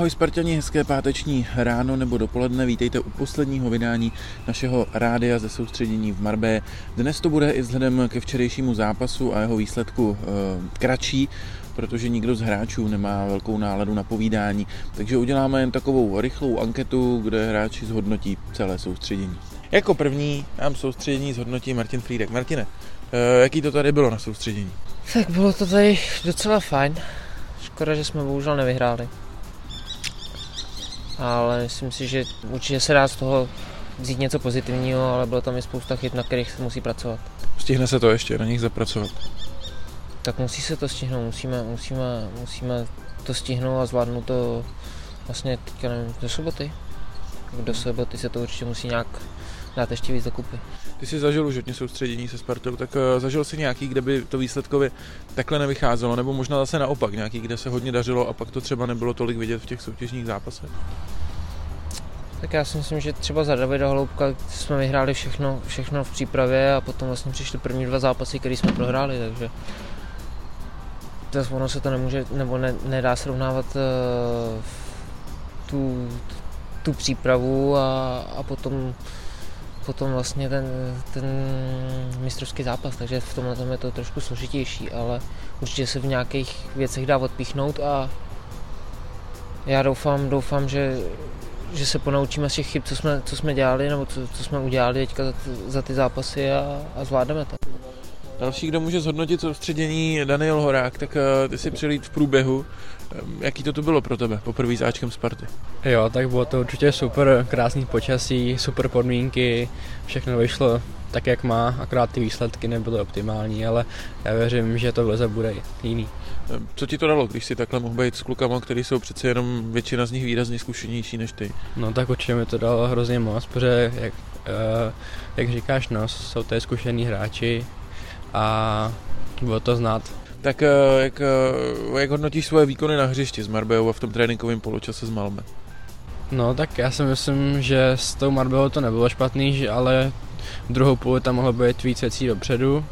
Ahoj Spartani, hezké páteční ráno nebo dopoledne, vítejte u posledního vydání našeho rádia ze soustředění v Marbé. Dnes to bude i vzhledem ke včerejšímu zápasu a jeho výsledku e, kratší, protože nikdo z hráčů nemá velkou náladu na povídání, takže uděláme jen takovou rychlou anketu, kde hráči zhodnotí celé soustředění. Jako první nám soustředění zhodnotí Martin Friedek. Martine, e, jaký to tady bylo na soustředění? Tak bylo to tady docela fajn. Škoda, že jsme bohužel nevyhráli ale myslím si, že určitě se dá z toho vzít něco pozitivního, ale bylo tam i spousta chyb, na kterých se musí pracovat. Stihne se to ještě, na nich zapracovat? Tak musí se to stihnout, musíme, musíme, musíme to stihnout a zvládnout to vlastně teďka nevím, do soboty. Do soboty se to určitě musí nějak dát ještě víc dokupy. Ty jsi zažil už hodně soustředění se Spartou, tak uh, zažil jsi nějaký, kde by to výsledkově takhle nevycházelo, nebo možná zase naopak, nějaký, kde se hodně dařilo a pak to třeba nebylo tolik vidět v těch soutěžních zápasech? Tak já si myslím, že třeba za Davida Holoubka jsme vyhráli všechno, všechno v přípravě a potom vlastně přišly první dva zápasy, které jsme prohráli, takže to ono se to nemůže, nebo ne, nedá srovnávat uh, tu, tu přípravu a, a potom potom vlastně ten, ten mistrovský zápas, takže v tomhle tom je to trošku složitější, ale určitě se v nějakých věcech dá odpíchnout a já doufám, doufám, že, že se ponaučíme z těch chyb, co jsme, co jsme dělali, nebo co, co jsme udělali teďka za, za ty zápasy a, a zvládneme to. Další, kdo může zhodnotit soustředění Daniel Horák, tak eh, ty si přilít v průběhu. Ehm, jaký to, to bylo pro tebe poprvé s Ačkem Sparty? Jo, tak bylo to určitě super, krásný počasí, super podmínky, všechno vyšlo tak, jak má, akorát ty výsledky nebyly optimální, ale já věřím, že to v bude jiný. Ehm, co ti to dalo, když si takhle mohl být s klukama, který jsou přece jenom většina z nich výrazně zkušenější než ty? No tak určitě mi to dalo hrozně moc, protože jak, uh, jak říkáš, no, jsou to zkušení hráči, a bylo to znát. Tak eh, jak, eh, jak hodnotíš svoje výkony na hřišti s Marbejou a v tom tréninkovém poločase s Malme? No tak já si myslím, že s tou Marbejou to nebylo špatný, ale v druhou půli tam mohlo být víc věcí dopředu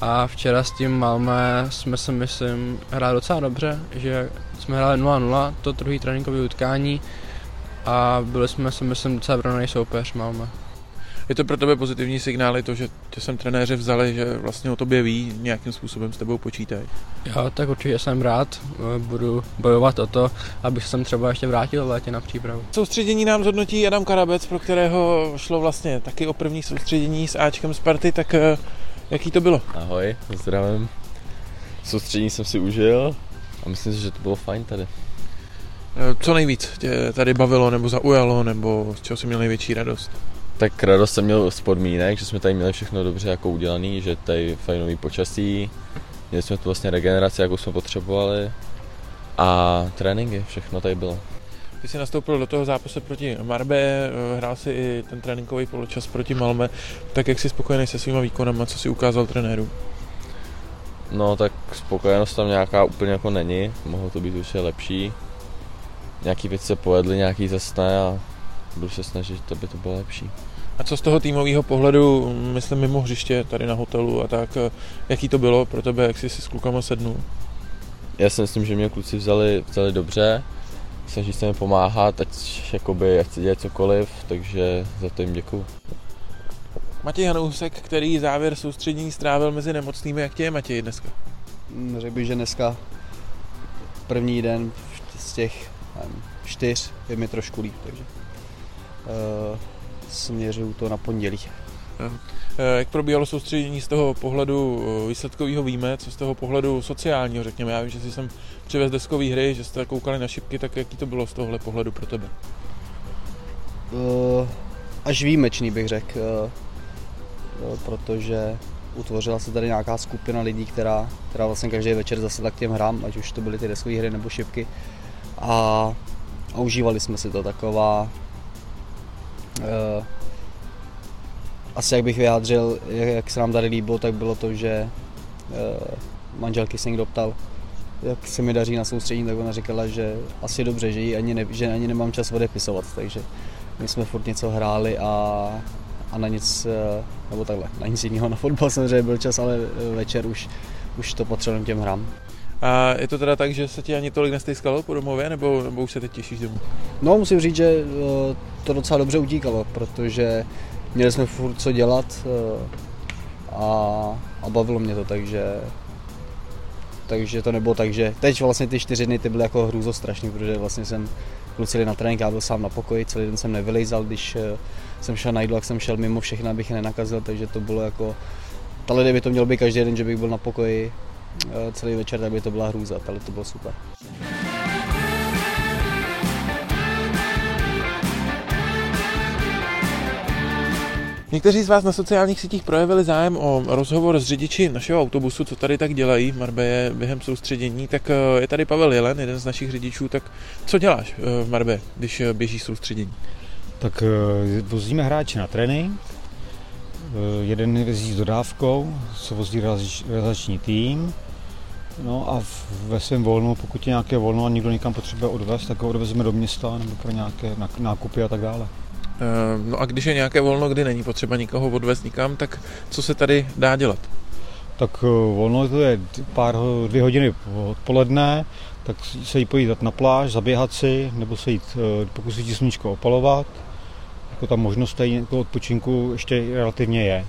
a včera s tím Malme jsme si myslím hráli docela dobře, že jsme hráli 0-0 to druhý tréninkové utkání a byli jsme si myslím docela vyrovnaný soupeř Malme. Je to pro tebe pozitivní signál, to, že tě sem trenéři vzali, že vlastně o tobě ví, nějakým způsobem s tebou počítají? Jo, tak určitě jsem rád. Budu bojovat o to, abych sem třeba ještě vrátil v létě na přípravu. Soustředění nám zhodnotí Adam Karabec, pro kterého šlo vlastně taky o první soustředění s Ačkem Sparty, tak eh, jaký to bylo? Ahoj, zdravím. Soustředění jsem si užil a myslím si, že to bylo fajn tady. Eh, co nejvíc tě tady bavilo nebo zaujalo, nebo z čeho jsi měl největší radost? Tak radost jsem měl z podmínek, že jsme tady měli všechno dobře jako udělaný, že tady fajnový počasí, měli jsme tu vlastně regeneraci, jakou jsme potřebovali a tréninky, všechno tady bylo. Ty jsi nastoupil do toho zápasu proti Marbe, hrál si i ten tréninkový poločas proti Malme, tak jak jsi spokojený se svýma výkonama, co si ukázal trenéru? No tak spokojenost tam nějaká úplně jako není, mohlo to být ještě lepší. Nějaký věci se povedly, nějaký zase a budu se snažit, aby to bylo lepší. A co z toho týmového pohledu, myslím mimo hřiště, tady na hotelu a tak, jaký to bylo pro tebe, jak jsi si s klukama sednul? Já si myslím, že mě kluci vzali, vzali dobře, snaží se mi pomáhat, ať, jakoby, ať se děje cokoliv, takže za to jim děkuju. Matěj Hanousek, který závěr soustředění strávil mezi nemocnými, jak tě je Matěj dneska? Řekl bych, že dneska první den z těch nevím, čtyř je mi trošku líp, takže směřuju to na pondělí. Eh, jak probíhalo soustředění z toho pohledu eh, výsledkového víme, co z toho pohledu sociálního, řekněme. Já vím, že jsi sem přivez deskové hry, že jste koukali na šipky, tak jaký to bylo z tohohle pohledu pro tebe? Až výjimečný bych řekl, protože utvořila se tady nějaká skupina lidí, která, která vlastně každý večer zasedla k těm hrám, ať už to byly ty deskové hry nebo šipky. A, a užívali jsme si to taková asi jak bych vyjádřil, jak, se nám tady líbilo, tak bylo to, že uh, manželky se někdo ptal, jak se mi daří na soustředění, tak ona říkala, že asi dobře, že, jí ani, ne, že ani nemám čas odepisovat, takže my jsme furt něco hráli a, a na nic, uh, nebo takhle, na nic jiného, na fotbal samozřejmě byl čas, ale večer už, už to potřebujeme těm hrám. A je to teda tak, že se ti ani tolik nestejskalo po domově, nebo, nebo už se teď těšíš domů? No, musím říct, že eh, to docela dobře utíkalo, protože měli jsme furt co dělat eh, a, a bavilo mě to, takže takže to nebylo tak, že teď vlastně ty čtyři dny ty byly jako hrůzo strašný, protože vlastně jsem celý na trénink, já byl sám na pokoji, celý den jsem nevylejzal, když eh, jsem šel na jídlo, jak jsem šel mimo všechny, abych je nenakazil, takže to bylo jako, tady by to mělo být každý den, že bych byl na pokoji celý večer, tak by to byla hrůza, ale to bylo super. Někteří z vás na sociálních sítích projevili zájem o rozhovor s řidiči našeho autobusu, co tady tak dělají v Marbeje během soustředění. Tak eh, je tady Pavel Jelen, jeden z našich řidičů. Tak co děláš eh, v Marbe, když eh, běží soustředění? Tak vozíme hráče na trénink, jeden jezdí s dodávkou, co vozí realizační tým, No a ve svém volnu, pokud je nějaké volno a někdo někam potřebuje odvést, tak ho odvezeme do města nebo pro nějaké nákupy a tak dále. Eh, no a když je nějaké volno, kdy není potřeba nikoho odvést nikam, tak co se tady dá dělat? Tak eh, volno to je pár, dvě hodiny odpoledne, tak se jí pojít na pláž, zaběhat si, nebo se jít, eh, pokusit sluníčko opalovat. Jako ta možnost jako odpočinku ještě relativně je.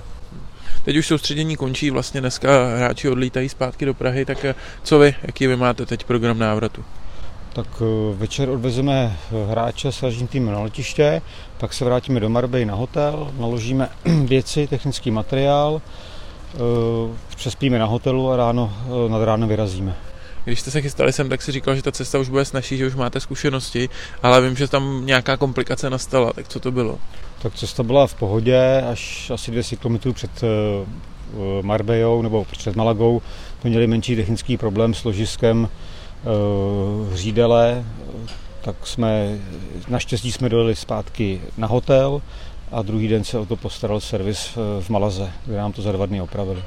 Teď už soustředění končí, vlastně dneska hráči odlítají zpátky do Prahy, tak co vy, jaký vy máte teď program návratu? tak eh, večer odvezeme eh, hráče s týmem na letiště, pak se vrátíme do Marbej na hotel, naložíme věci, technický materiál, eh, přespíme na hotelu a ráno, nad ráno vyrazíme. Když jste se chystali sem, tak si říkal, že ta cesta už bude snažší, že už máte zkušenosti, ale vím, že tam nějaká komplikace nastala, tak co to bylo? Tak cesta byla v pohodě, až asi 200 km před Marbejou nebo před Malagou. To měli menší technický problém s ložiskem Eh, řídele, tak jsme, naštěstí jsme dojeli zpátky na hotel a druhý den se o to postaral servis v Malaze, kde nám to za dva dny opravili.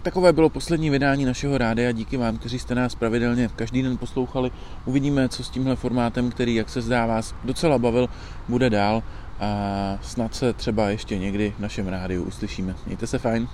Tak takové bylo poslední vydání našeho rádia. Díky vám, kteří jste nás pravidelně každý den poslouchali. Uvidíme, co s tímhle formátem, který, jak se zdá, vás docela bavil, bude dál a snad se třeba ještě někdy v našem rádiu uslyšíme. Mějte se fajn.